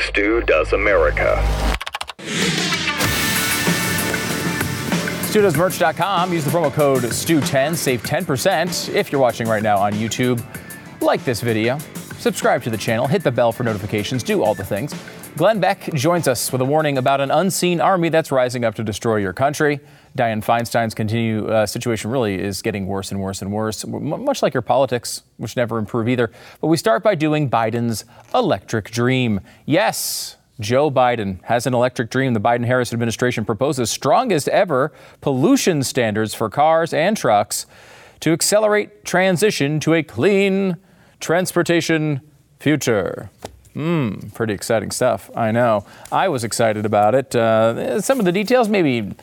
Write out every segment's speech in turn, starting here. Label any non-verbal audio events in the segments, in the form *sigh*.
Stu Does America. StuDoesMerch.com. Use the promo code STU10. Save 10% if you're watching right now on YouTube. Like this video, subscribe to the channel, hit the bell for notifications, do all the things. Glenn Beck joins us with a warning about an unseen army that's rising up to destroy your country. Dianne Feinstein's continue uh, situation really is getting worse and worse and worse, m- much like your politics, which never improve either. But we start by doing Biden's electric dream. Yes, Joe Biden has an electric dream. The Biden Harris administration proposes strongest ever pollution standards for cars and trucks to accelerate transition to a clean transportation future. Hmm, pretty exciting stuff. I know. I was excited about it. Uh, some of the details, maybe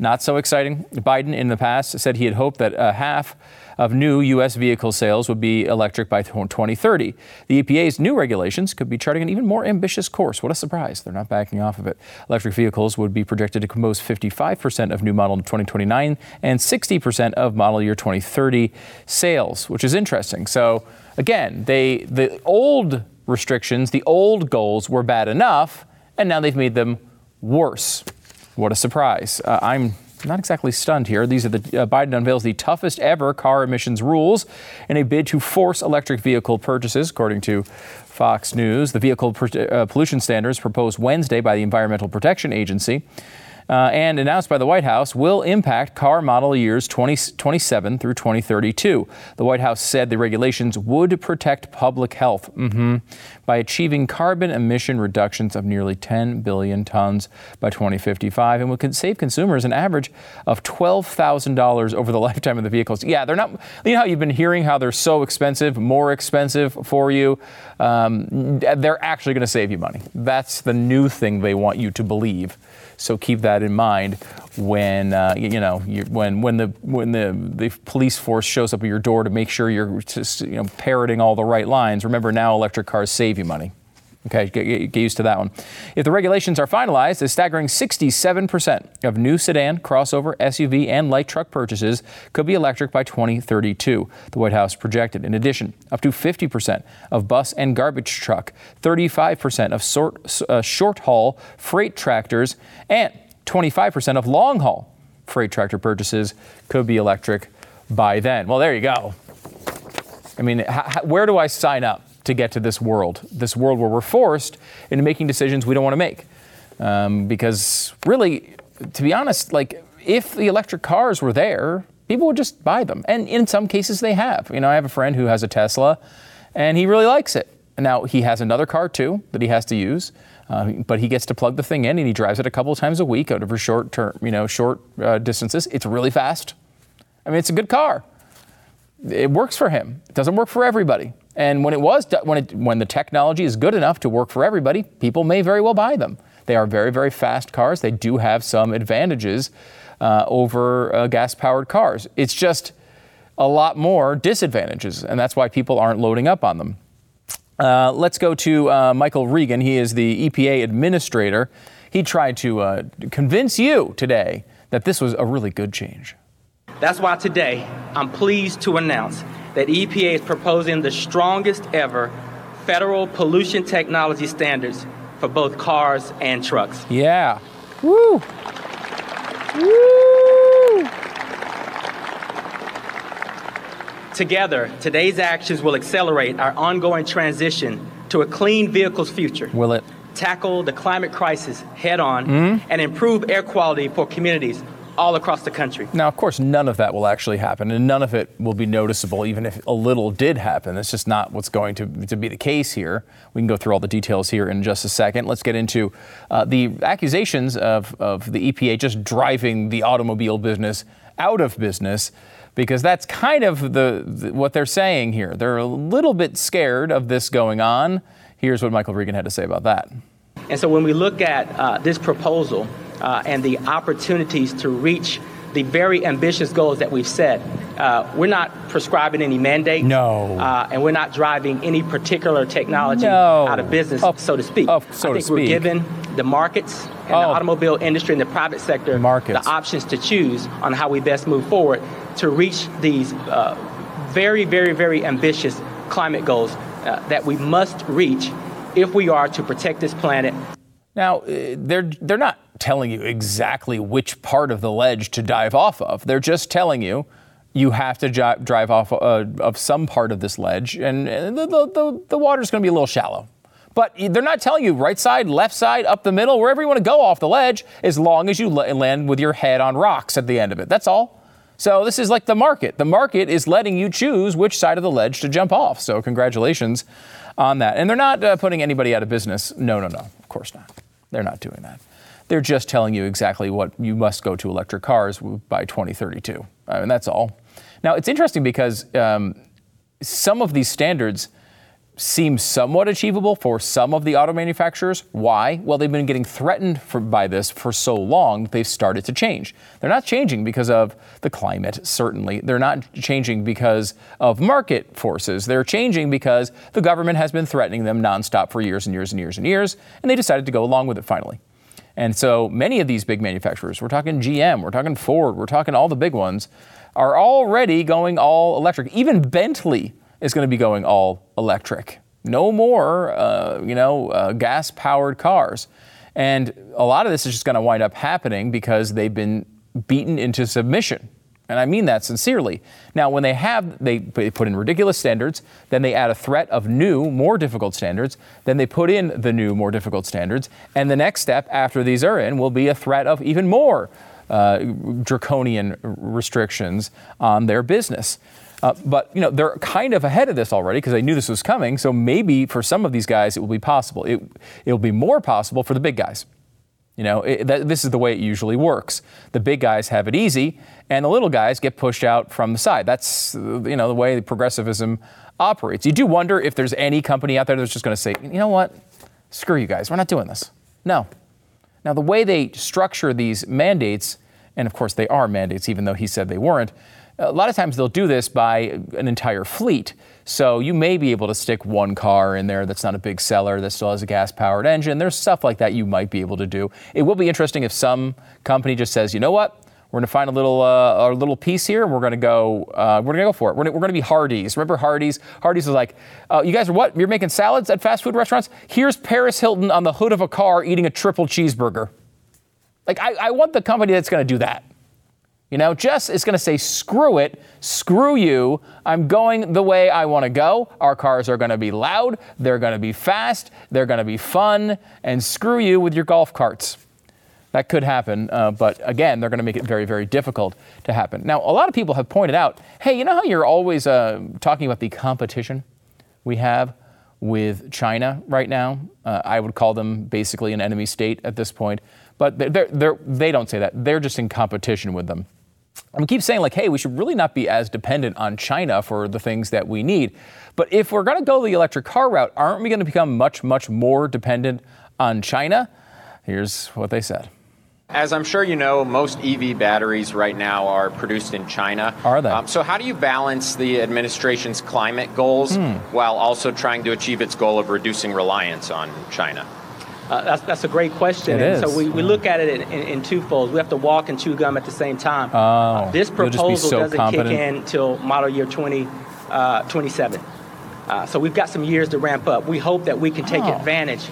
not so exciting. Biden in the past said he had hoped that uh, half of new U.S. vehicle sales would be electric by 2030. The EPA's new regulations could be charting an even more ambitious course. What a surprise. They're not backing off of it. Electric vehicles would be projected to compose 55% of new model 2029 and 60% of model year 2030 sales, which is interesting. So, again, they the old restrictions, the old goals were bad enough, and now they've made them worse. What a surprise. Uh, I'm not exactly stunned here. These are the uh, Biden unveils the toughest ever car emissions rules in a bid to force electric vehicle purchases, according to Fox News. The vehicle uh, pollution standards proposed Wednesday by the Environmental Protection Agency uh, and announced by the White House will impact car model years 2027 through 2032. The White House said the regulations would protect public health mm-hmm, by achieving carbon emission reductions of nearly 10 billion tons by 2055 and would save consumers an average of $12,000 over the *laughs* lifetime of the vehicles. Yeah, they're not, you know how you've been hearing how they're so expensive, more expensive for you? Um, they're actually going to save you money. That's the new thing they want you to believe. So keep that in mind when uh, you, you, know when when the when the, the police force shows up at your door to make sure you're just, you know parroting all the right lines. Remember now, electric cars save you money. Okay, get, get, used to that one. If the regulations are finalized, a staggering 67% of new sedan, crossover, SUV, and light truck purchases could be electric by 2032, the White House projected. In addition, up to 50% of bus and garbage truck, 35% of short, uh, short haul freight tractors, and 25% of long haul freight tractor purchases could be electric by then. Well, there you go. I mean, where do I sign up? To get to this world, this world where we're forced into making decisions we don't want to make. Um, because really, to be honest, like if the electric cars were there, people would just buy them. And in some cases, they have. You know, I have a friend who has a Tesla, and he really likes it. Now he has another car too that he has to use, uh, but he gets to plug the thing in and he drives it a couple of times a week out over short term, you know, short uh, distances. It's really fast. I mean, it's a good car. It works for him. It doesn't work for everybody. And when it was when it when the technology is good enough to work for everybody, people may very well buy them. They are very very fast cars. They do have some advantages uh, over uh, gas-powered cars. It's just a lot more disadvantages, and that's why people aren't loading up on them. Uh, let's go to uh, Michael Regan. He is the EPA administrator. He tried to uh, convince you today that this was a really good change. That's why today I'm pleased to announce that EPA is proposing the strongest ever federal pollution technology standards for both cars and trucks. Yeah. Woo! Woo! Together, today's actions will accelerate our ongoing transition to a clean vehicles future. Will it? Tackle the climate crisis head on mm-hmm. and improve air quality for communities all across the country. Now, of course, none of that will actually happen, and none of it will be noticeable, even if a little did happen. That's just not what's going to, to be the case here. We can go through all the details here in just a second. Let's get into uh, the accusations of, of the EPA just driving the automobile business out of business because that's kind of the, the, what they're saying here. They're a little bit scared of this going on. Here's what Michael Regan had to say about that. And so when we look at uh, this proposal uh, and the opportunities to reach the very ambitious goals that we've set, uh, we're not prescribing any mandate. No. Uh, and we're not driving any particular technology No. out of business, so to speak. oh, so I think we're giving the markets and the Oh. automobile industry and the private sector Markets. the options to choose on how we best move forward to reach these uh, very, very, very ambitious climate goals uh, that we must reach if we are to protect this planet Now, uh, they're they're not telling you exactly which part of the ledge to dive off of. They're just telling you you have to ji- drive off uh, of some part of this ledge, and uh, the, the, the, the water's going to be a little shallow. But they're not telling you right side, left side, up the middle, wherever you want to go off the ledge, as long as you la- land with your head on rocks at the end of it. That's all. So this is like the market. The market is letting you choose which side of the ledge to jump off. So congratulations on that. And they're not uh, putting anybody out of business. No, no, no. Of course not. They're not doing that. They're just telling you exactly what you must go to electric cars by 2032. I mean, that's all. Now it's interesting because um, some of these standards seem somewhat achievable for some of the auto manufacturers. Why? Well, they've been getting threatened for, by this for so long that they've started to change. They're not changing because of the climate, certainly. They're not changing because of market forces. They're changing because the government has been threatening them nonstop for years and years and years and years, and they decided to go along with it finally. And so many of these big manufacturers, we're talking GM, we're talking Ford, we're talking all the big ones, are already going all electric. Even Bentley is going to be going all electric. No more, uh, you know, uh, gas-powered cars. And a lot of this is just going to wind up happening because they've been beaten into submission. And I mean that sincerely. Now, when they have, they put in ridiculous standards, then they add a threat of new, more difficult standards, then they put in the new, more difficult standards, and the next step after these are in will be a threat of even more uh, draconian restrictions on their business. Uh, but you know they're kind of ahead of this already because they knew this was coming. So maybe for some of these guys it will be possible. It it will be more possible for the big guys. You know, it, that, this is the way it usually works. The big guys have it easy, and the little guys get pushed out from the side. That's you know the way progressivism operates. You do wonder if there's any company out there that's just going to say, you know what, screw you guys, we're not doing this. No. Now the way they structure these mandates, and of course they are mandates, even though he said they weren't. A lot of times they'll do this by an entire fleet. So you may be able to stick one car in there that's not a big seller that still has a gas powered engine. There's stuff like that you might be able to do. It will be interesting if some company just says, you know what? We're going to find a little uh, a little piece here. We're going to go. Uh, we're going to go for it. We're going to be Hardee's. Remember Hardee's? Hardee's is like, uh, you guys are what? You're making salads at fast food restaurants? Here's Paris Hilton on the hood of a car eating a triple cheeseburger. Like I, I want the company that's going to do that. You know, Jess is going to say, screw it, screw you. I'm going the way I want to go. Our cars are going to be loud, they're going to be fast, they're going to be fun, and screw you with your golf carts. That could happen, uh, but again, they're going to make it very, very difficult to happen. Now, a lot of people have pointed out hey, you know how you're always uh, talking about the competition we have with China right now? Uh, I would call them basically an enemy state at this point, but they're, they're, they're, don't say that. They're just in competition with them. And we keep saying, like, hey, we should really not be as dependent on China for the things that we need. But if we're going to go the electric car route, aren't we going to become much, much more dependent on China? Here's what they said. As I'm sure you know, most EV batteries right now are produced in China. Are they? Um, so, how do you balance the administration's climate goals Hmm. while also trying to achieve its goal of reducing reliance on China? Uh, that's, that's a great question. It and is. so we, we look at it in, in, in twofold. We have to walk and chew gum at the same time. Oh, this just be proposal so doesn't confident. kick in until model year 20, uh, 27. Uh, so we've got some years to ramp up. We hope that we can take Oh. advantage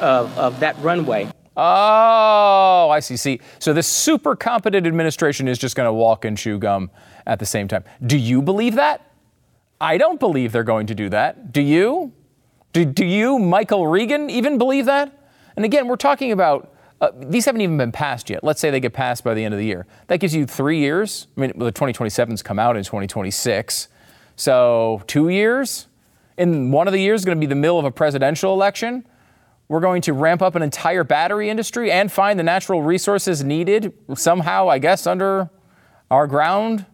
of, of that runway. Oh, I see. See, so this super competent administration is just going to walk and chew gum at the same time. Do you believe that? I don't believe they're going to do that. Do you? Do, do you, Michael Regan, even believe that? And again, we're talking about uh, these haven't even been passed yet. Let's say they get passed by the end of the year. That gives you three years. I mean, the 2027s come out in 2026. So two years. In one of the years going to be the middle of a presidential election. We're going to ramp up an entire battery industry and find the natural resources needed somehow, I guess, under our ground.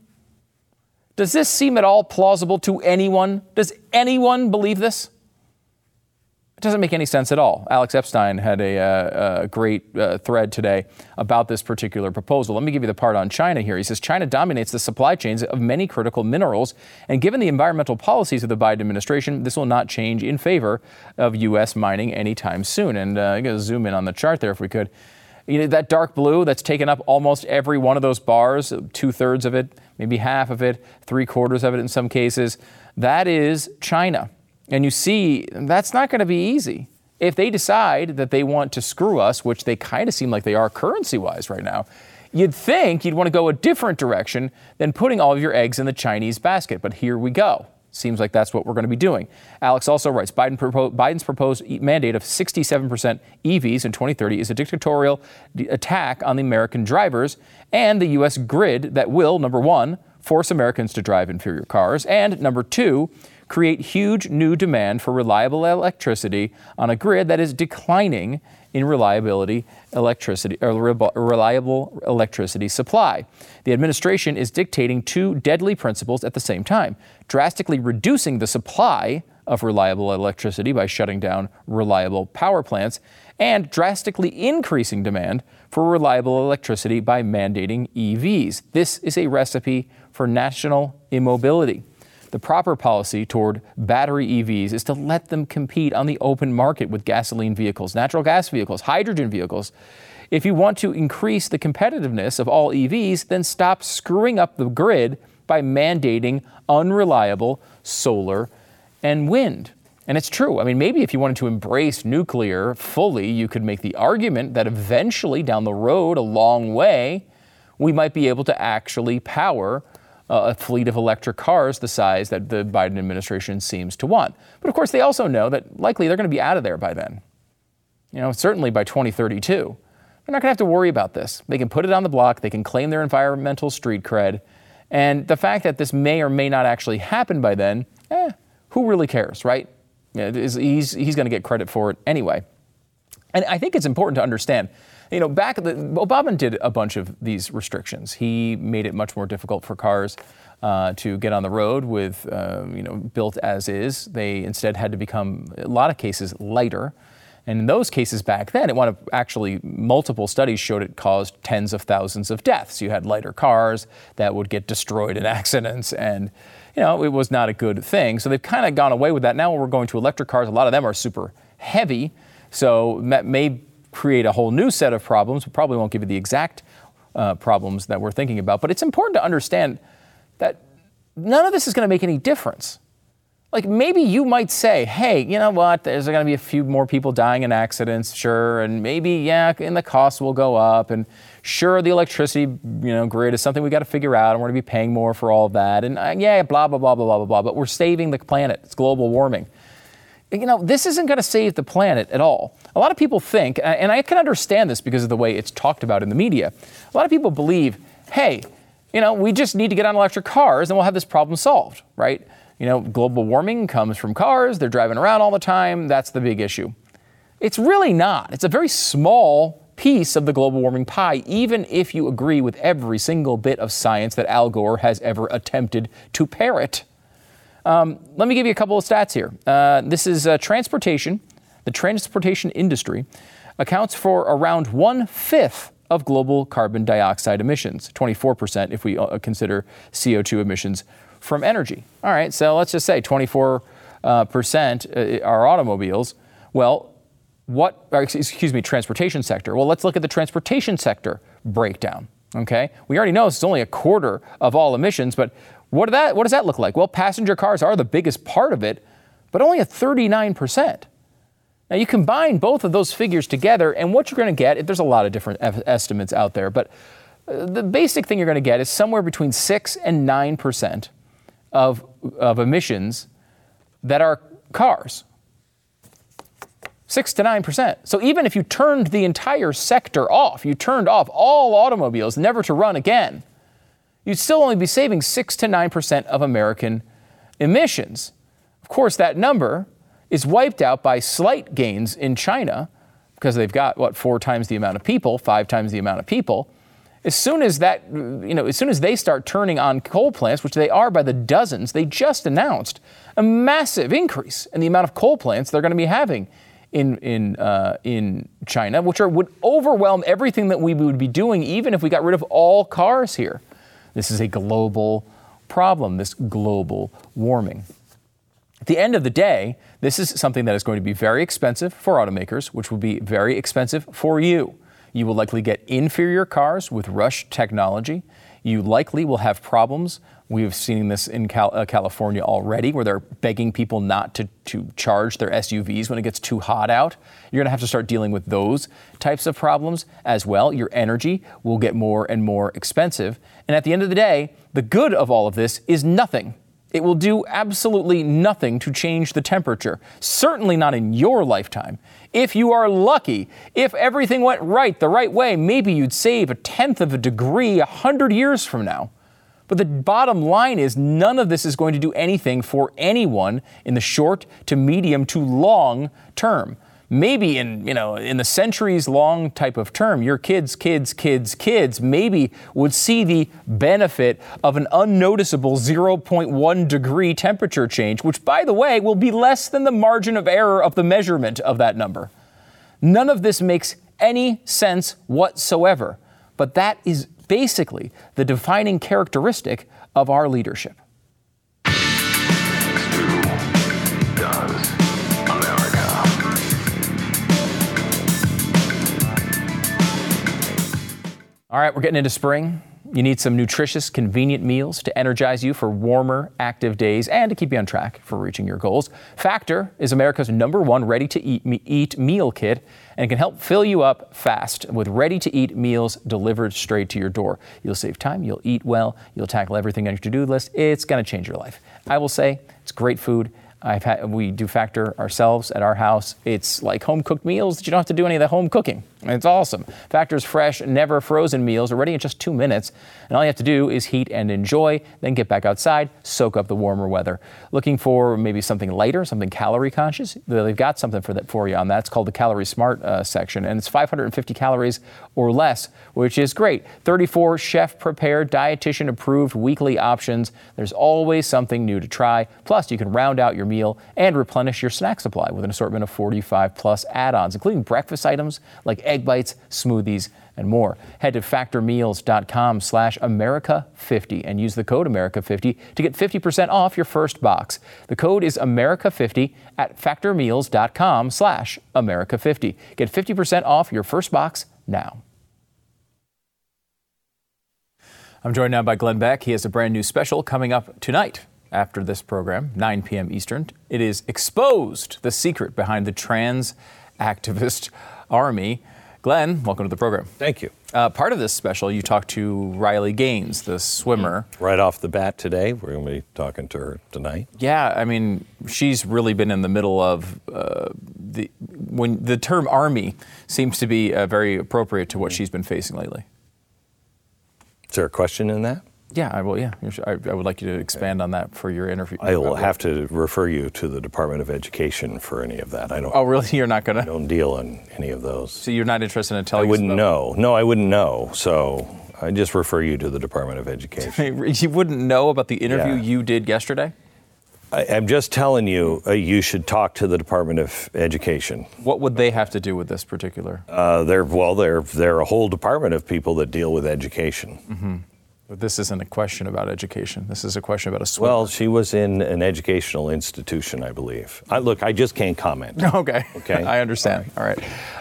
Does this seem at all plausible to anyone? Does anyone believe this? It doesn't make any sense at all. Alex Epstein had a, uh, a great uh, thread today about this particular proposal. Let me give you the part on China here. He says China dominates the supply chains of many critical minerals, and given the environmental policies of the Biden administration, this will not change in favor of U.S. mining anytime soon. And uh, I'm going to zoom in on the chart there if we could. You know, that dark blue that's taken up almost every one of those bars, two thirds of it, maybe half of it, three quarters of it in some cases, that is China. And you see, that's not going to be easy. If they decide that they want to screw us, which they kind of seem like they are currency wise right now, you'd think you'd want to go a different direction than putting all of your eggs in the Chinese basket. But here we go. Seems like that's what we're going to be doing. Alex also writes Biden propo- Biden's proposed mandate of 67% EVs in 2030 is a dictatorial attack on the American drivers and the U.S. grid that will, number one, force Americans to drive inferior cars, and number two, create huge new demand for reliable electricity on a grid that is declining in reliability electricity or reliable electricity supply. The administration is dictating two deadly principles at the same time, drastically reducing the supply of reliable electricity by shutting down reliable power plants and drastically increasing demand for reliable electricity by mandating EVs. This is a recipe for national immobility. The proper policy toward battery EVs is to let them compete on the open market with gasoline vehicles, natural gas vehicles, hydrogen vehicles. If you want to increase the competitiveness of all EVs, then stop screwing up the grid by mandating unreliable solar and wind. And it's true. I mean, maybe if you wanted to embrace nuclear fully, you could make the argument that eventually, down the road, a long way, we might be able to actually power a fleet of electric cars the size that the Biden administration seems to want. But of course, they also know that likely they're going to be out of there by then. You know, certainly by 2032. They're not going to have to worry about this. They can put it on the block, they can claim their environmental street cred. And the fact that this may or may not actually happen by then, eh, who really cares, right? he's, he's going to get credit for it anyway. And I think it's important to understand you know, back the, Obama did a bunch of these restrictions. He made it much more difficult for cars uh, to get on the road with, uh, you know, built as is. They instead had to become, a lot of cases, lighter. And in those cases back then, it wanted actually multiple studies showed it caused tens of thousands of deaths. You had lighter cars that would get destroyed in *laughs* accidents, and you know it was not a good thing. So they've kind of gone away with that. Now we're going to electric cars. A lot of them are super heavy, so that may create a whole new set of problems. We probably won't give you the exact uh, problems that we're thinking about, but it's important to understand that none of this is going to make any difference. Like maybe you might say, hey, you know what, there's going to be a few more people dying in accidents, sure, and maybe, yeah, and the costs will go up, and sure, the electricity, you know, grid is something we got to figure out, and we're going to be paying more for all of that, and uh, yeah, blah, blah, blah, blah, blah, blah, blah, but we're saving the planet. It's global warming you know, this isn't going to save the planet at all. A lot of people think, and I can understand this because of the way it's talked about in the media, a lot of people believe, hey, you know, we just need to get on electric cars and we'll have this problem solved, right? You know, global warming comes from cars, they're driving around all the time, that's the big issue. It's really not. It's a very small piece of the global warming pie, even if you agree with every single bit of science that Al Gore has ever attempted to parrot. Um, let me give you a couple of stats here. Uh, this is uh, transportation. The transportation industry accounts for around one fifth of global carbon dioxide emissions, 24% if we uh, consider CO2 emissions from energy. All right, so let's just say 24 uh, percent uh, are automobiles. Well, what, excuse me, transportation sector. Well, let's look at the transportation sector breakdown. Okay, we already know it's only a quarter of all emissions, but what, that, what does that look like? Well, passenger cars are the biggest part of it, but only at 39%. Now, you combine both of those figures together, and what you're going to get, there's a lot of different estimates out there, but uh, the basic thing you're going to get is somewhere between 6 and 9% of, of emissions that are cars. 6 to 9%. So even if you turned the entire sector off, you turned off all automobiles never to run again, you'd still only be saving 6 to 9% of American emissions. Of course, that number is wiped out by slight gains in China because they've got what four times the amount of people, five times the amount of people. As soon as that, you know, as soon as they start turning on coal plants, which they are by the dozens, they just announced a massive increase in the amount of coal plants they're going to be having in in uh, in China, which are, would overwhelm everything that we would be doing, even if we got rid of all cars here. This is a global problem. This global warming. At the end of the day, this is something that is going to be very expensive for automakers, which will be very expensive for you. You will likely get inferior cars with rush technology. You likely will have problems. We've seen this in Cal- uh, California already, where they're begging people not to, to charge their SUVs when it gets too hot out. You're going to have to start dealing with those types of problems as well. Your energy will get more and more expensive. And at the end of the day, the good of all of this is nothing. It will do absolutely nothing to change the temperature, certainly not in your lifetime. If you are lucky, if everything went right the right way, maybe you'd save a tenth of a degree a hundred years from now. But the bottom line is none of this is going to do anything for anyone in the short to medium to long term maybe in you know in the centuries long type of term your kids kids kids kids maybe would see the benefit of an unnoticeable 0.1 degree temperature change which by the way will be less than the margin of error of the measurement of that number. None of this makes any sense whatsoever but that is basically the defining characteristic of our leadership All right, we're getting into spring. You need some nutritious, convenient meals to energize you for warmer, active days and to keep you on track for reaching your goals. Factor is America's number one ready to eat, meal kit and can help fill you up fast with ready to eat meals delivered straight to your door. You'll save time, you'll eat well, you'll tackle everything on your to do list. It's going to change your life. I will say it's great food. I've had, we do Factor ourselves at our house. It's like home cooked meals that you don't have to do any of the home cooking. It's awesome. Factor's fresh, never frozen meals are ready in just two minutes, and all you have to do is heat and enjoy, then get back outside, soak up the warmer weather. Looking for maybe something lighter, something calorie conscious? They've got something for that for you on that. It's called the Calorie Smart uh, section, and it's 550 calories or less, which is great. 34 chef prepared, dietitian approved weekly options. There's always something new to try. Plus, you can round out your meal and replenish your snack supply with an assortment of 45 plus add-ons, including breakfast items like egg bites, smoothies, and more. Head to factormeals.com slash America50 and use the code America50 to get 50% off your first box. The code is America50 at factormeals.com slash America50. Get 50% off your first box now. I'm joined now by Glenn Beck. He has a brand new special coming up tonight after this program, 9 p.m. Eastern. It is Exposed, the secret behind the trans activist *laughs* army. Glenn, welcome to the program. Thank you. Uh, part of this special, you talked to Riley Gaines, the swimmer. Right off the bat today, we're going to be talking to her tonight. Yeah, I mean, she's really been in the middle of uh, the when the term army seems to be uh, very appropriate to what she's been facing lately. Is there a question in that? Yeah, I will. Yeah, I, I would like you to expand on that for your interview. I will have to refer you to the Department of Education for any of that. I don't. Oh, really? *laughs* You're not going to? I Don't deal in any of those. So you're not interested in telling? I wouldn't know. No, I wouldn't know. So I just refer you to the Department of Education. *laughs* you wouldn't know about the interview Yeah. you did yesterday. I, I'm just telling you, uh, you should talk to the Department of Education. What would they have to do with this particular? Uh, they're well, they're they're a whole department of people that deal with education. But this isn't a question about education. This is a question about a swimmer. Well, she was in an educational institution, I believe. I, look, I just can't comment. *laughs* Okay. Okay. I understand. All right.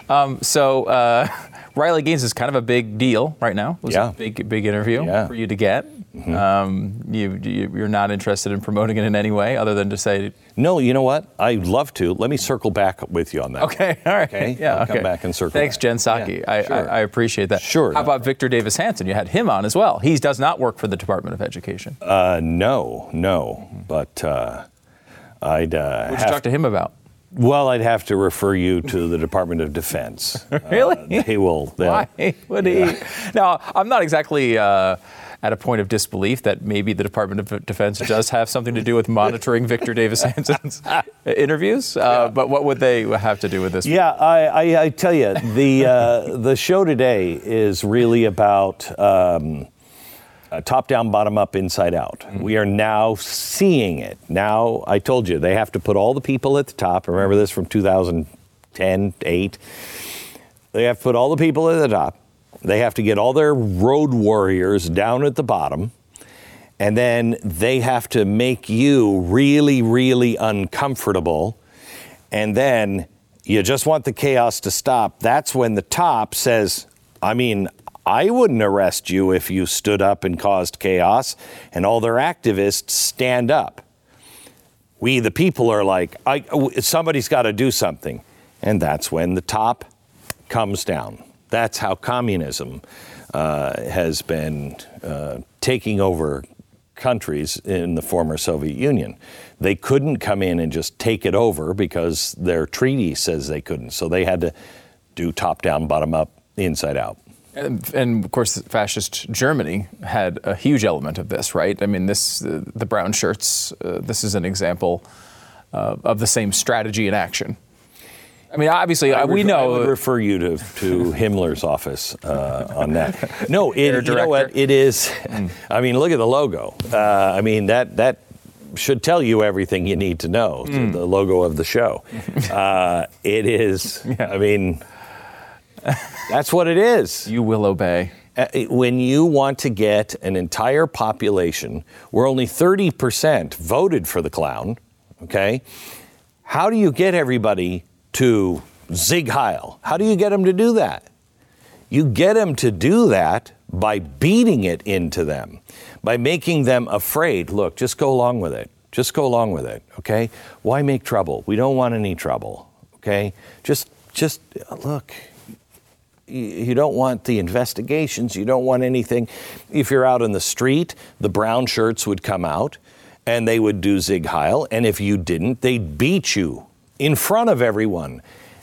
Um, so uh, *laughs* Riley Gaines is kind of a big deal right now. It was Yeah. a big, big interview Yeah. For you to get. Um, you, you, you're not interested in promoting it in any way other than to say, No, you know what? I'd love to. Let me circle back with you on that. okay, *laughs* all right. Okay, Yeah, I'll okay. come back and circle Thanks, back. Jen Psaki. Yeah, I, sure. I, I appreciate that. Sure. How about Victor Davis Hanson? You had him on as well. He does not work for the Department of Education. Uh, no, no. But uh, I'd uh, What'd you talk to him about? well, I'd have to refer you to the Department of Defense. *laughs* Really? Uh, they will. Why would he? Now, I'm not exactly uh, at a point of disbelief that maybe the Department of Defense does have something to do with monitoring Victor Davis Hanson's *laughs* interviews. Uh, But what would they have to do with this? Yeah, I, I, I tell you, the uh, the show today is really about um, uh, top down, bottom up, inside out. We are now seeing it. Now, I told you they have to put all the people at the top. Remember this from 2000, 10, 8. They have to put all the people at the top. They have to get all their road warriors down at the bottom. And then they have to make you really, really uncomfortable. And then you just want the chaos to stop. That's when the top says, I mean, I wouldn't arrest you if you stood up and caused chaos. And all their activists stand up. We, the people, are like, somebody's got to do something. And that's when the top comes down. That's how communism uh, has been uh, taking over countries in the former Soviet Union. They couldn't come in and just take it over because their treaty says they couldn't. So they had to do top down, bottom up, inside out. And, and, of course, fascist Germany had a huge element of this, right? I mean, this uh, the brown shirts. Uh, this is an example uh, of the same strategy in action. I mean, obviously, I we know. I would refer you to, to Himmler's office uh, on that. No, it, you know what it is. Mm. I mean, look at the logo. Uh, I mean that that should tell you everything you need to know. Mm. The logo of the show. *laughs* Uh, it is. Yeah. I mean, that's what it is. You will obey. Uh, when you want to get an entire population where only 30% voted for the clown, okay, how do you get everybody to Sieg Heil? How do you get them to do that? You get them to do that by beating it into them, by making them afraid. Look, just go along with it. Just go along with it, okay? Why make trouble? We don't want any trouble, okay? Just, just uh, look, you don't want the investigations. You don't want anything. If you're out in the street, the brown shirts would come out and they would do Sieg Heil. And if you didn't, they'd beat you in front of everyone.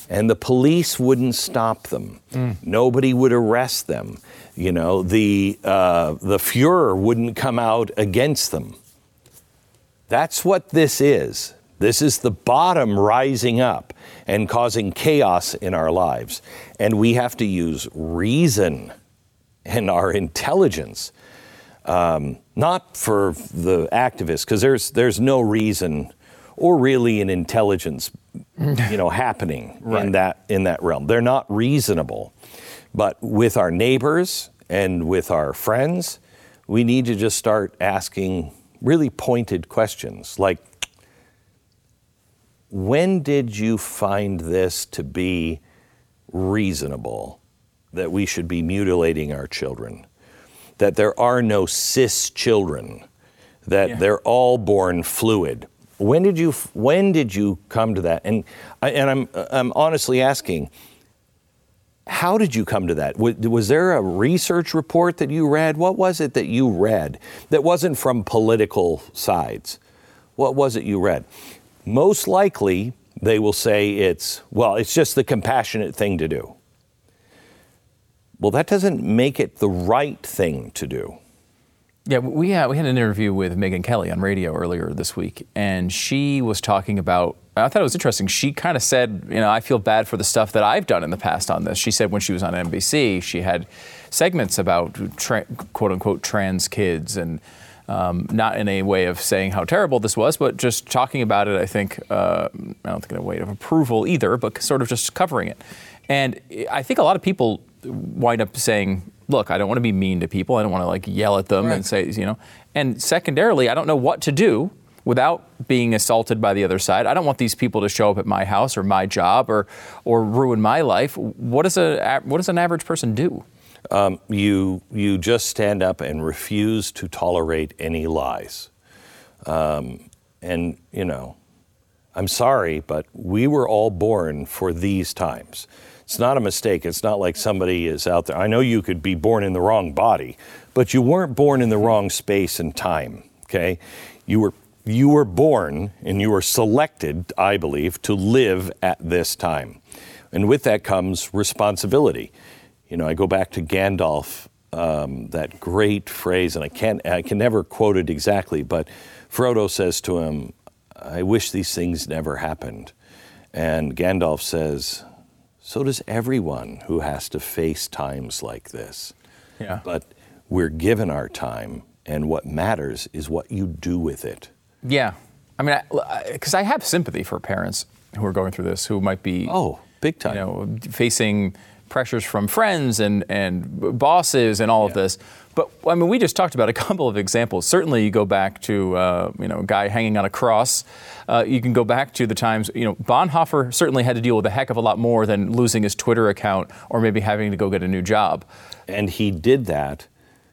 And the police wouldn't stop them. Mm. Nobody would arrest them. You know, the, uh, the Fuhrer wouldn't come out against them. That's what this is. This is the bottom rising up and causing chaos in our lives. And we have to use reason and our intelligence, um, not for the activists, because there's, there's no reason or really an intelligence you know, *laughs* happening right. in, that, in that realm. They're not reasonable. But with our neighbors and with our friends, we need to just start asking really pointed questions like, when did you find this to be reasonable that we should be mutilating our children? That there are no cis children, that yeah. they're all born fluid. When did you when did you come to that? And and I'm I'm honestly asking how did you come to that? Was there a research report that you read? What was it that you read that wasn't from political sides? What was it you read? most likely they will say it's, well, it's just the compassionate thing to do. Well, that doesn't make it the right thing to do. Yeah, we had, we had an interview with Megyn Kelly on radio earlier this week, and she was talking about. I thought it was interesting. She kind of said, you know, I feel bad for the stuff that I've done in the past on this. She said when she was on NBC, she had segments about tra- quote unquote trans kids and um, not in a way of saying how terrible this was, but just talking about it. I think uh, I don't think in a way of approval either, but sort of just covering it. And I think a lot of people wind up saying, "Look, I don't want to be mean to people. I don't want to like yell at them right. and say, you know." And secondarily, I don't know what to do without being assaulted by the other side. I don't want these people to show up at my house or my job or or ruin my life. What does a what does an average person do? um, you, you just stand up and refuse to tolerate any lies. Um, and, you know, I'm sorry, but we were all born for these times. It's not a mistake. It's not like somebody is out there. I know you could be born in the wrong body, but you weren't born in the wrong space and time, okay? You were you were born and you were selected, I believe, to live at this time. And with that comes responsibility. You know, I go back to Gandalf, um, that great phrase, and I can't, I can never quote it exactly, but Frodo says to him, "I wish these things never happened," and Gandalf says, "So does everyone who has to face times like this." Yeah. But we're given our time, and what matters is what you do with it. Yeah. I mean, because I, I, I, have sympathy for parents who are going through this who might be oh Big time. You know, facing pressures from friends and and bosses and all of this. But I mean, we just talked about a *laughs* couple of examples. Certainly, you go back to uh, you know a guy hanging on a cross. Uh, you can go back to the times you know Bonhoeffer certainly had to deal with a heck of a lot more than losing his Twitter account or maybe having to go get a new job. And he did that.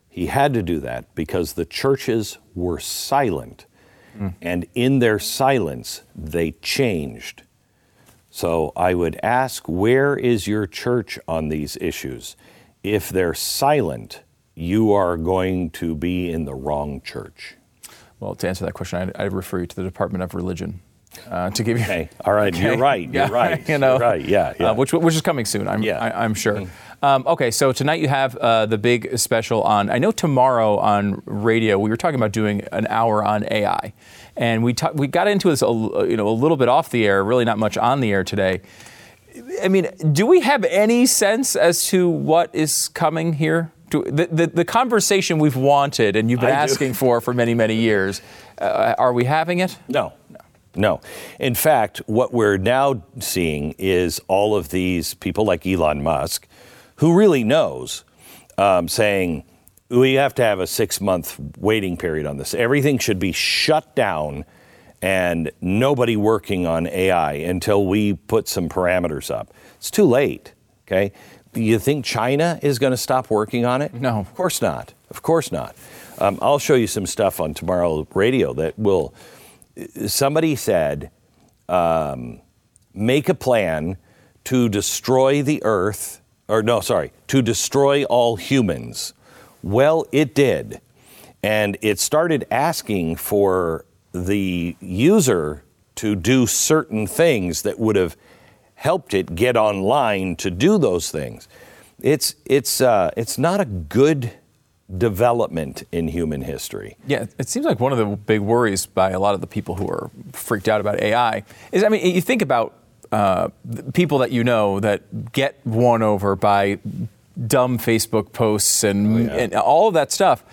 He had to do that because the churches were silent. And in their silence, they changed. So I would ask, where is your church on these issues? If they're silent, you are going to be in the wrong church. Well, to answer that question, I'd, I'd refer you to the Department of Religion. Uh, to give you, Okay, all right, you're *laughs* right, you're Yeah, right, *laughs* you know, you're right, yeah, yeah. Uh, which which is coming soon. I'm Yeah. I, I'm sure. Um, okay, so tonight you have uh, the big special on. I know tomorrow on radio we were talking about doing an hour on AI, and we ta- we got into this a, you know a little bit off the air, really not much on the air today. I mean, do we have any sense as to what is coming here? Do, the, the, the conversation we've wanted and you've been I do. asking for for many, many years, uh, are we having it? No. No. In fact, what we're now seeing is all of these people like Elon Musk, who really knows, um, saying we have to have a six month waiting period on this. Everything should be shut down and nobody working on AI until we put some parameters up. It's too late. Okay. Do you think China is going to stop working on it? No. Of course not. Of course not. Um, I'll show you some stuff on tomorrow radio that will somebody said, um, make a plan to destroy the earth, or no, sorry, to destroy all humans. Well, it did. And it started asking for the user to do certain things that would have helped it get online to do those things. It's, it's, uh, it's not a good development in human history. Yeah, it seems like one of the big worries by a lot of the people who are freaked out about AI is, I mean, you think about uh, people that you know that get won over by dumb Facebook posts and, and all of that stuff.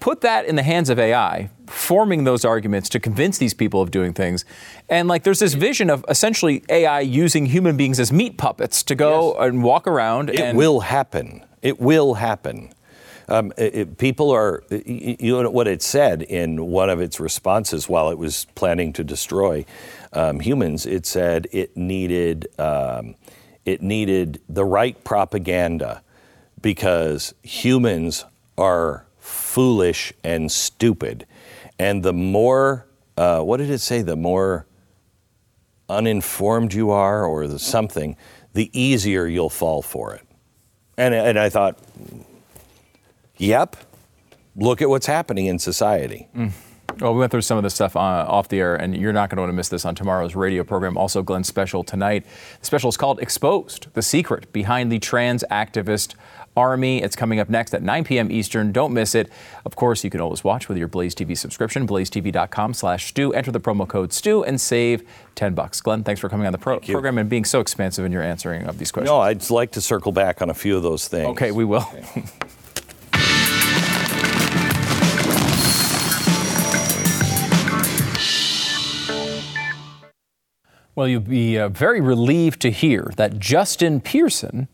Put that in the hands of AI, forming those arguments to convince these people of doing things. And like there's this vision of essentially AI using human beings as meat puppets to go and walk around It and will happen. It will happen. Um, it- it- people are, you know what it said in one of its responses while it was planning to destroy um, humans. It said it needed um, it needed the right propaganda because humans are foolish and stupid, and the more uh, what did it say? The more uninformed you are, or the something, the easier you'll fall for it. And, and I thought, yep, look at what's happening in society. Well, we went through some of this stuff uh, off the air, and you're not going to want to miss this on tomorrow's radio program. Also, Glenn's special tonight. The special is called Exposed The Secret Behind the Trans Activist Army. It's coming up next at 9 p.m. Eastern. Don't miss it. Of course, you can always watch with your Blaze TV subscription, blazetv.com slash stu. Enter the promo code STU and save 10 bucks. Glenn, thanks for coming on the pro- program and being so expansive in your answering of these questions. No, I'd like to circle back on a few of those things. Okay, we will. *laughs* Well, you'll be uh, very relieved to hear that Justin Pearson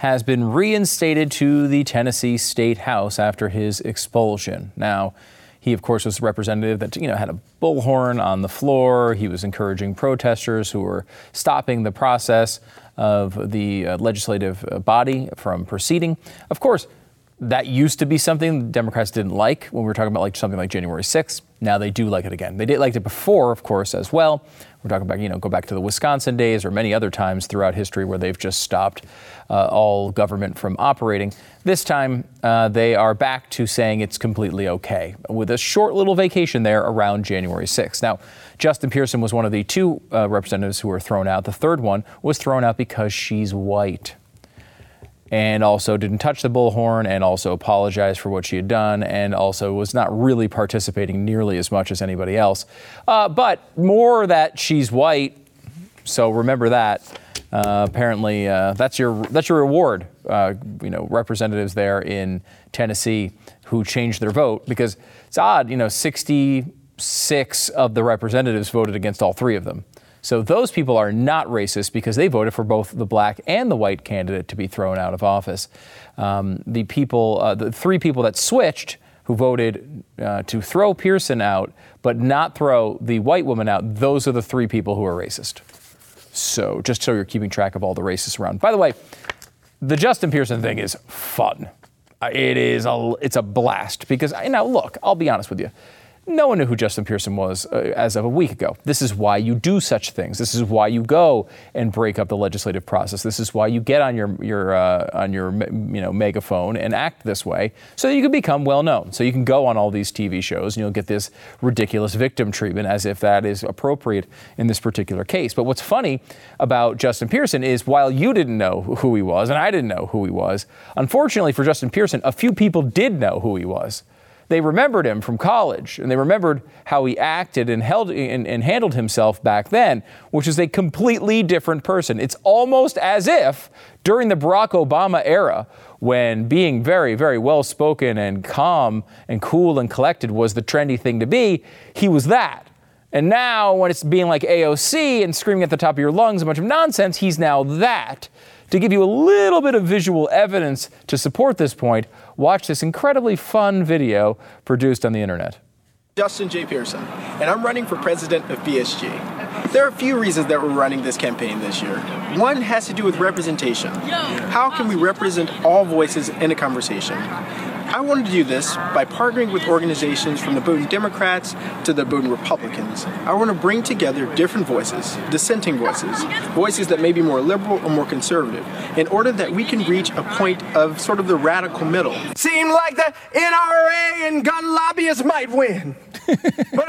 has been reinstated to the Tennessee State House after his expulsion. Now, he, of course, was a representative that you know had a bullhorn on the floor. He was encouraging protesters who were stopping the process of the uh, legislative uh, body from proceeding. Of course, that used to be something the Democrats didn't like when we were talking about like something like January 6th. Now they do like it again. They did like it before, of course, as well. We're talking about, you know, go back to the Wisconsin days or many other times throughout history where they've just stopped uh, all government from operating. This time uh, they are back to saying it's completely okay with a short little vacation there around January 6th. Now, Justin Pearson was one of the two uh, representatives who were thrown out. The third one was thrown out because she's white and also didn't touch the bullhorn and also apologized for what she had done and also was not really participating nearly as much as anybody else. Uh, but more that she's white, so remember that. Uh, apparently, uh, that's your that's your reward. Uh, you know, representatives there in Tennessee who changed their vote because it's odd. You know, 66 of the representatives voted against all three of them. So those people are not racist because they voted for both the black and the white candidate to be thrown out of office. Um, the people, uh, the three people that switched, who voted uh, to throw Pearson out but not throw the white woman out, those are the three people who are racist. So just so you're keeping track of all the racists around. By the way, the Justin Pearson thing is fun. Uh, It is a it's a blast because now look, I'll be honest with you. No one knew who Justin Pearson was uh, as of a week ago. This is why you do such things. This is why you go and break up the legislative process. This is why you get on your your uh, on your you know megaphone and act this way, so that you can become well known. So you can go on all these TV shows and you'll get this ridiculous victim treatment as if that is appropriate in this particular case. But what's funny about Justin Pearson is while you didn't know who he was and I didn't know who he was, unfortunately for Justin Pearson, a few people did know who he was they remembered him from college and they remembered how he acted and held and, and, handled himself back then, which is a completely different person. It's almost as if during the Barack Obama era, when being very, very well spoken and calm and cool and collected was the trendy thing to be, he was that. And now, when it's being like AOC and screaming at the top of your lungs a bunch of nonsense, he's now that. To give you a little bit of visual evidence to support this point, watch this incredibly fun video produced on the internet. Justin J. Pearson, and I'm running for president of BSG. There are a few reasons that we're running this campaign this year. One has to do with representation. How can we represent all voices in a conversation? I wanted to do this by partnering with organizations from the Bowdoin Democrats to the Bowdoin Republicans. I want to bring together different voices, dissenting voices, voices that may be more liberal or more conservative, in order that we can reach a point of sort of the radical middle. Seemed like the NRA and gun lobbyists might win. *laughs* but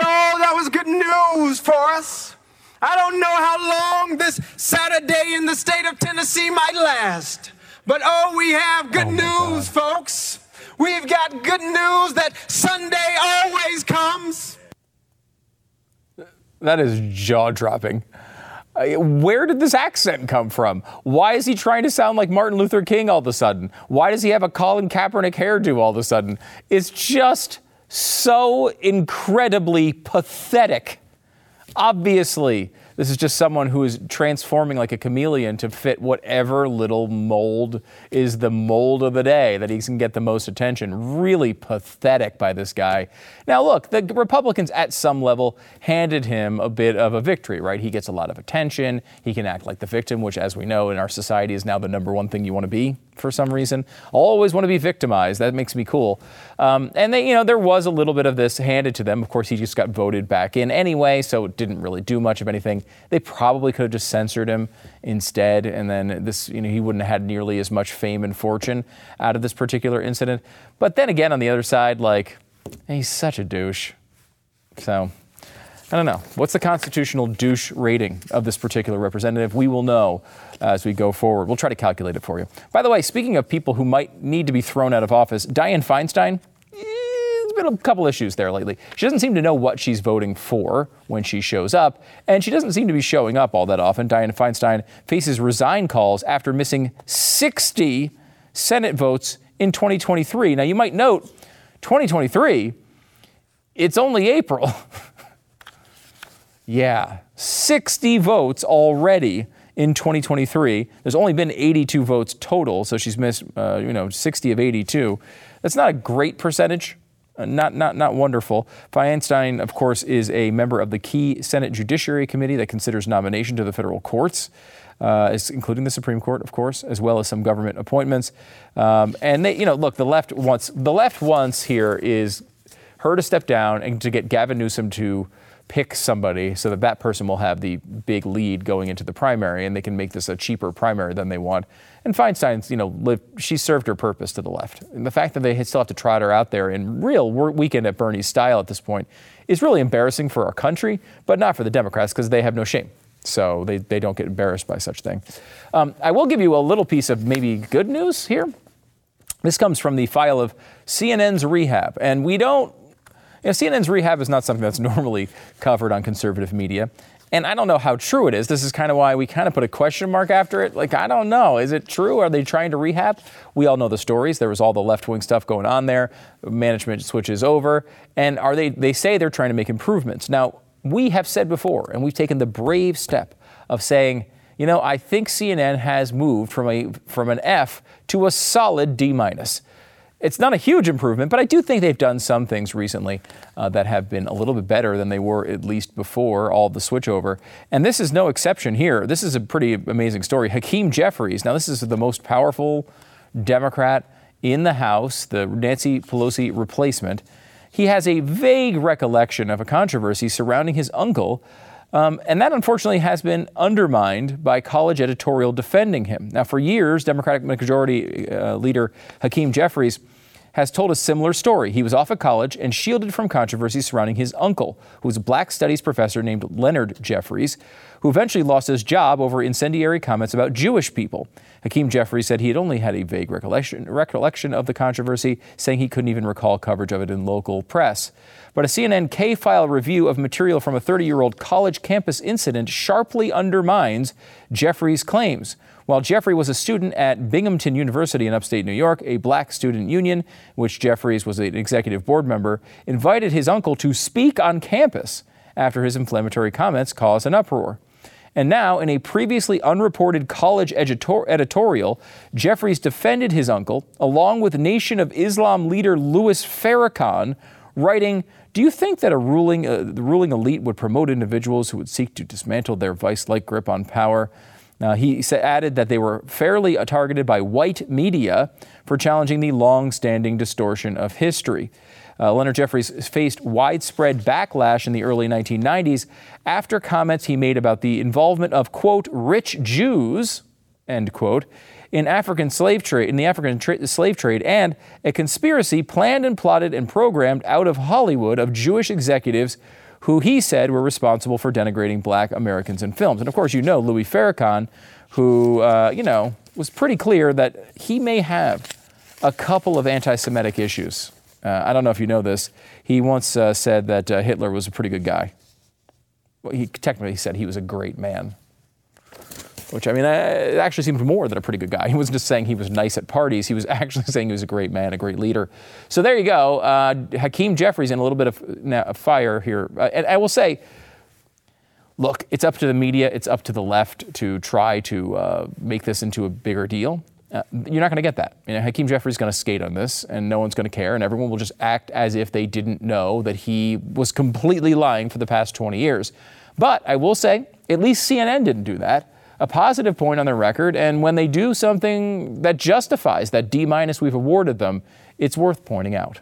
oh, that was good news for us. I don't know how long this Saturday in the state of Tennessee might last. But oh, we have good Oh news, folks. We've got good news that Sunday always comes. That is jaw dropping. Uh, where did this accent come from? Why is he trying to sound like Martin Luther King all of a sudden? Why does he have a Colin Kaepernick hairdo all of a sudden? It's just so incredibly pathetic. Obviously, this is just someone who is transforming like a chameleon to fit whatever little mold is the mold of the day that he can get the most attention. Really pathetic by this guy. Now, look, the Republicans at some level handed him a bit of a victory, right? He gets a lot of attention. He can act like the victim, which, as we know in our society, is now the number one thing you want to be for some reason. Always want to be victimized. That makes me cool. Um, and they, you know, there was a little bit of this handed to them. Of course, he just got voted back in anyway, so it didn't really do much of anything. They probably could have just censored him instead, and then this, you know, he wouldn't have had nearly as much fame and fortune out of this particular incident. But then again, on the other side, like, he's such a douche. So. I don't know. What's the constitutional douche rating of this particular representative? We will know as we go forward. We'll try to calculate it for you. By the way, speaking of people who might need to be thrown out of office, Dianne Feinstein, eh, there's been a couple issues there lately. She doesn't seem to know what she's voting for when she shows up, and she doesn't seem to be showing up all that often. Dianne Feinstein faces resign calls after missing 60 Senate votes in 2023. Now, you might note 2023, it's only April. *laughs* Yeah, 60 votes already in 2023. There's only been 82 votes total, so she's missed, uh, you know, 60 of 82. That's not a great percentage. uh, Not, not, not wonderful. Feinstein, of course, is a member of the key Senate Judiciary Committee that considers nomination to the federal courts, uh, including the Supreme Court, of course, as well as some government appointments. Um, and they, you know, look, the left wants the left wants here is her to step down and to get Gavin Newsom to pick somebody so that that person will have the big lead going into the primary and they can make this a cheaper primary than they want. And Feinstein's, you know, lived, she served her purpose to the left. And the fact that they still have to trot her out there in real weekend at Bernie's style at this point is really embarrassing for our country, but not for the Democrats because they have no shame. So they, they don't get embarrassed by such thing. Um, I will give you a little piece of maybe good news here. This comes from the file of CNN's rehab. And we don't, you know, CNN's rehab is not something that's *laughs* normally covered on conservative media. And I don't know how true it is. This is kind of why we kind of put a question mark after it. Like, I don't know. Is it true? Are they trying to rehab? We all know the stories. There was all the left wing stuff going on there. Management switches over. And are they, they say they're trying to make improvements. Now, we have said before, and we've taken the brave step of saying, you know, I think CNN has moved from a from an F to a solid D minus. It's not a huge improvement, but I do think they've done some things recently uh, that have been a little bit better than they were at least before all the switchover. And this is no exception here. This is a pretty amazing story. Hakeem Jeffries. Now, this is the most powerful Democrat in the House, the Nancy Pelosi replacement. He has a vague recollection of a controversy surrounding his uncle um, and that unfortunately has been undermined by college editorial defending him. Now, for years, Democratic Majority uh, Leader Hakeem Jeffries has told a similar story. He was off at college and shielded from controversy surrounding his uncle, who was a black studies professor named Leonard Jeffries, who eventually lost his job over incendiary comments about Jewish people. Hakeem Jeffries said he had only had a vague recollection, recollection of the controversy, saying he couldn't even recall coverage of it in local press. But a CNN K file review of material from a 30 year old college campus incident sharply undermines Jeffries' claims. While Jeffrey was a student at Binghamton University in upstate New York, a black student union, which Jeffries was an executive board member, invited his uncle to speak on campus after his inflammatory comments caused an uproar. And now, in a previously unreported college editor- editorial, Jeffries defended his uncle, along with Nation of Islam leader Louis Farrakhan, writing, Do you think that a ruling, uh, the ruling elite would promote individuals who would seek to dismantle their vice like grip on power? Uh, he added that they were fairly targeted by white media for challenging the long standing distortion of history. Uh, Leonard Jeffries faced widespread backlash in the early 1990s after comments he made about the involvement of, quote, rich Jews, end quote, in African slave trade, in the African tra- slave trade, and a conspiracy planned and plotted and programmed out of Hollywood of Jewish executives who he said were responsible for denigrating black Americans in films. And of course, you know Louis Farrakhan, who, uh, you know, was pretty clear that he may have a couple of anti Semitic issues. Uh, I don't know if you know this. He once uh, said that uh, Hitler was a pretty good guy. Well, he technically said he was a great man which I mean, it actually seemed more than a pretty good guy. He wasn't just saying he was nice at parties. He was *laughs* actually saying he was a great man, a great leader. So there you go. Uh, Hakeem Jeffries in a little bit of fire here. Uh, and I will say, look, it's up to the media, it's up to the left to try to uh, make this into a bigger deal. Uh, you're not going to get that. You know, Hakeem Jeffries is going to skate on this, and no one's going to care, and everyone will just act as if they didn't know that he was completely lying for the past 20 years. But I will say, at least CNN didn't do that a positive point on their record. And when they do something that justifies that D minus we've awarded them, it's worth pointing out.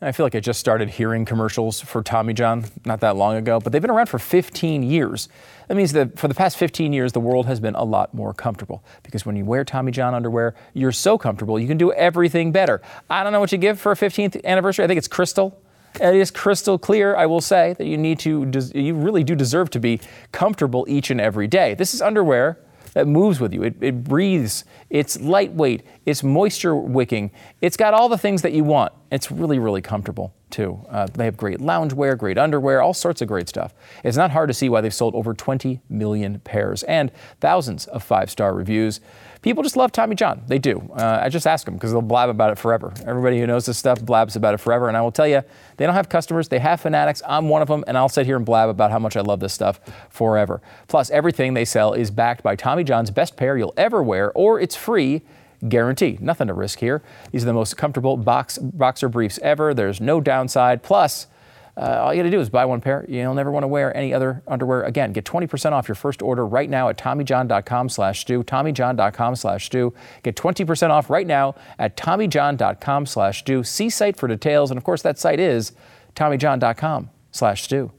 I feel like I just started hearing commercials for Tommy John not that long ago, but they've been around for 15 years. That means that for the past 15 years, the world has been a lot more comfortable because when you wear Tommy John underwear, you're so comfortable, you can do everything better. I don't know what you give for a 15th anniversary. I think it's crystal. It is crystal clear, I will say, that you need to, you really do deserve to be comfortable each and every day. This is underwear that moves with you. It, it breathes. It's lightweight. It's moisture wicking. It's got all the things that you want. It's really, really comfortable too. Uh, they have great loungewear, great underwear, all sorts of great stuff. It's not hard to see why they've sold over 20 million pairs and thousands of five star reviews. People just love Tommy John. They do. Uh, I just ask them because they'll blab about it forever. Everybody who knows this stuff blabs about it forever. And I will tell you, they don't have customers, they have fanatics. I'm one of them, and I'll sit here and blab about how much I love this stuff forever. Plus, everything they sell is backed by Tommy John's best pair you'll ever wear, or it's free guarantee. Nothing to risk here. These are the most comfortable box, boxer briefs ever. There's no downside. Plus, uh, all you got to do is buy one pair. You'll never want to wear any other underwear again. Get 20% off your first order right now at TommyJohn.com slash Stu. TommyJohn.com slash Stu. Get 20% off right now at TommyJohn.com slash Stu. See site for details. And of course, that site is TommyJohn.com slash Stu.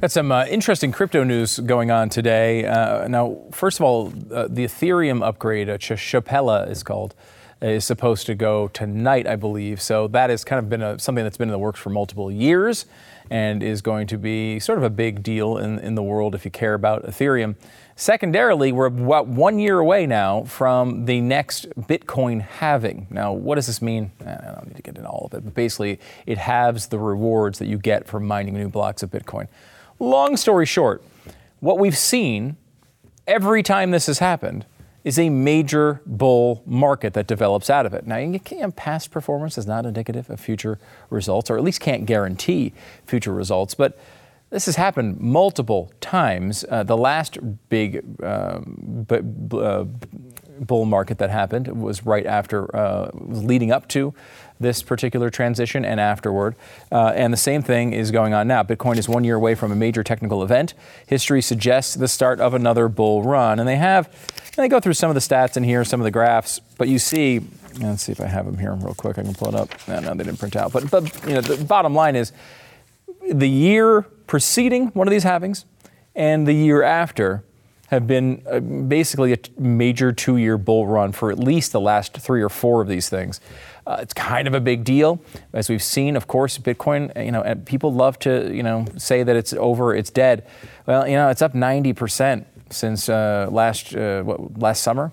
Got some uh, interesting crypto news going on today. Uh, now, first of all, uh, the Ethereum upgrade, uh, Shapella is called, is supposed to go tonight, I believe. So that has kind of been a, something that's been in the works for multiple years and is going to be sort of a big deal in, in the world if you care about Ethereum. Secondarily, we're about one year away now from the next Bitcoin halving. Now, what does this mean? I don't need to get into all of it, but basically, it halves the rewards that you get for mining new blocks of Bitcoin. Long story short, what we've seen every time this has happened is a major bull market that develops out of it. Now, you can't, past performance is not indicative of future results, or at least can't guarantee future results, but this has happened multiple times. Uh, the last big um, b- b- uh, bull market that happened was right after, uh, leading up to this particular transition and afterward. Uh, and the same thing is going on now. Bitcoin is one year away from a major technical event. History suggests the start of another bull run. And they have, and they go through some of the stats in here, some of the graphs, but you see, let's see if I have them here real quick. I can pull it up. No, no, they didn't print out. But, but you know, the bottom line is the year preceding one of these halvings and the year after have been uh, basically a major two year bull run for at least the last three or four of these things. Uh, it's kind of a big deal, as we've seen. Of course, Bitcoin. You know, people love to you know say that it's over, it's dead. Well, you know, it's up 90 percent since uh, last uh, what, last summer.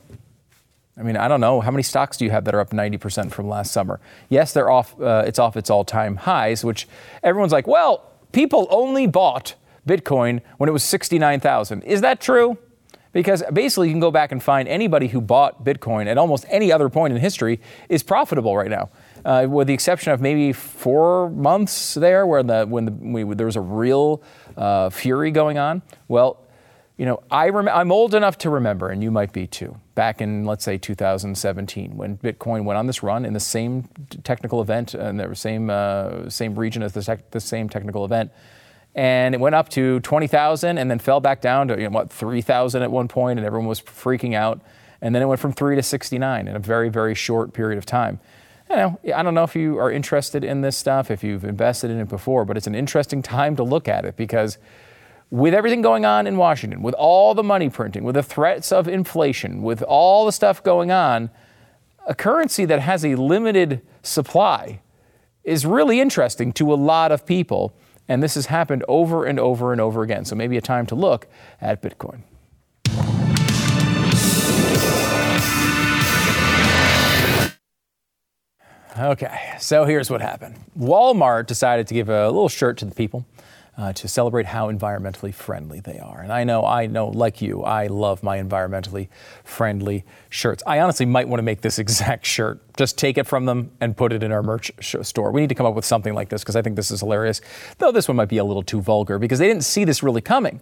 I mean, I don't know how many stocks do you have that are up 90 percent from last summer. Yes, they're off. Uh, it's off its all-time highs, which everyone's like, well, people only bought Bitcoin when it was 69,000. Is that true? Because basically, you can go back and find anybody who bought Bitcoin at almost any other point in history is profitable right now. Uh, with the exception of maybe four months there, where the when the, we, there was a real uh, fury going on. Well, you know, I rem- I'm old enough to remember, and you might be too. Back in let's say 2017, when Bitcoin went on this run in the same technical event and the same uh, same region as the, tec- the same technical event and it went up to 20,000 and then fell back down to you know, what 3,000 at one point, and everyone was freaking out. And then it went from three to 69 in a very very short period of time. You know, I don't know if you are interested in this stuff, if you've invested in it before, but it's an interesting time to look at it because with everything going on in Washington, with all the money printing, with the threats of inflation, with all the stuff going on, a currency that has a limited supply is really interesting to a lot of people. And this has happened over and over and over again. So maybe a time to look at Bitcoin. Okay, so here's what happened Walmart decided to give a little shirt to the people uh, to celebrate how environmentally friendly they are. And I know, I know, like you, I love my environmentally friendly shirts. I honestly might want to make this *laughs* exact shirt. Just take it from them and put it in our merch store. We need to come up with something like this because I think this is hilarious. Though this one might be a little too vulgar because they didn't see this really coming.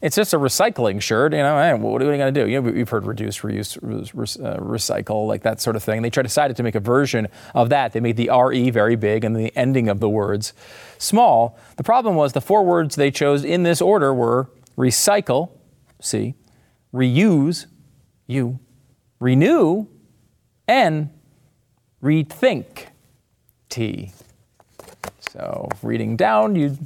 It's just a recycling shirt, you know. Hey, what are we going to do? You know, we've heard reduce, reuse, uh, recycle, like that sort of thing. They tried to decided to make a version of that. They made the RE very big and the ending of the words small. The problem was the four words they chose in this order were recycle, C, reuse, U, renew, and rethink, T. So reading down, you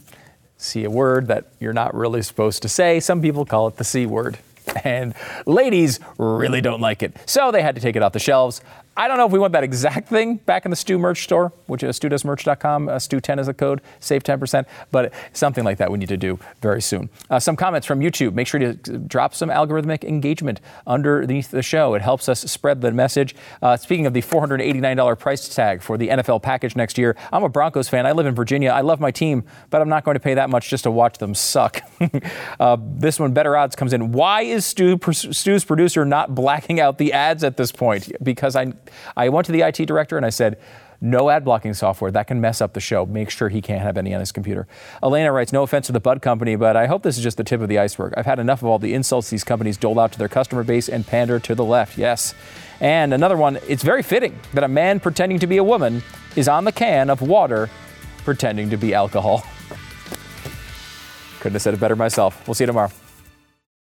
see a word that you're not really supposed to say. Some people call it the C word. And ladies really don't like it. So they had to take it off the shelves. I don't know if we want that exact thing back in the Stu merch store, which is studoesmerch.com. Uh, Stu10 is a code, save 10%, but something like that we need to do very soon. Uh, some comments from YouTube. Make sure to drop some algorithmic engagement underneath the show. It helps us spread the message. Uh, speaking of the $489 price tag for the NFL package next year, I'm a Broncos fan. I live in Virginia. I love my team, but I'm not going to pay that much just to watch them suck. *laughs* Uh, this one, Better Odds, comes in. Why is Stu, Stu's producer not blacking out the ads at this point? Because I I went to the IT director and I said, no ad blocking software that can mess up the show. Make sure he can't have any on his computer. Elena writes, No offense to the Bud Company, but I hope this is just the tip of the iceberg. I've had enough of all the insults these companies dole out to their customer base and pander to the left. Yes. And another one, it's very fitting that a man pretending to be a woman is on the can of water pretending to be alcohol. *laughs* Couldn't have said it better myself. We'll see you tomorrow.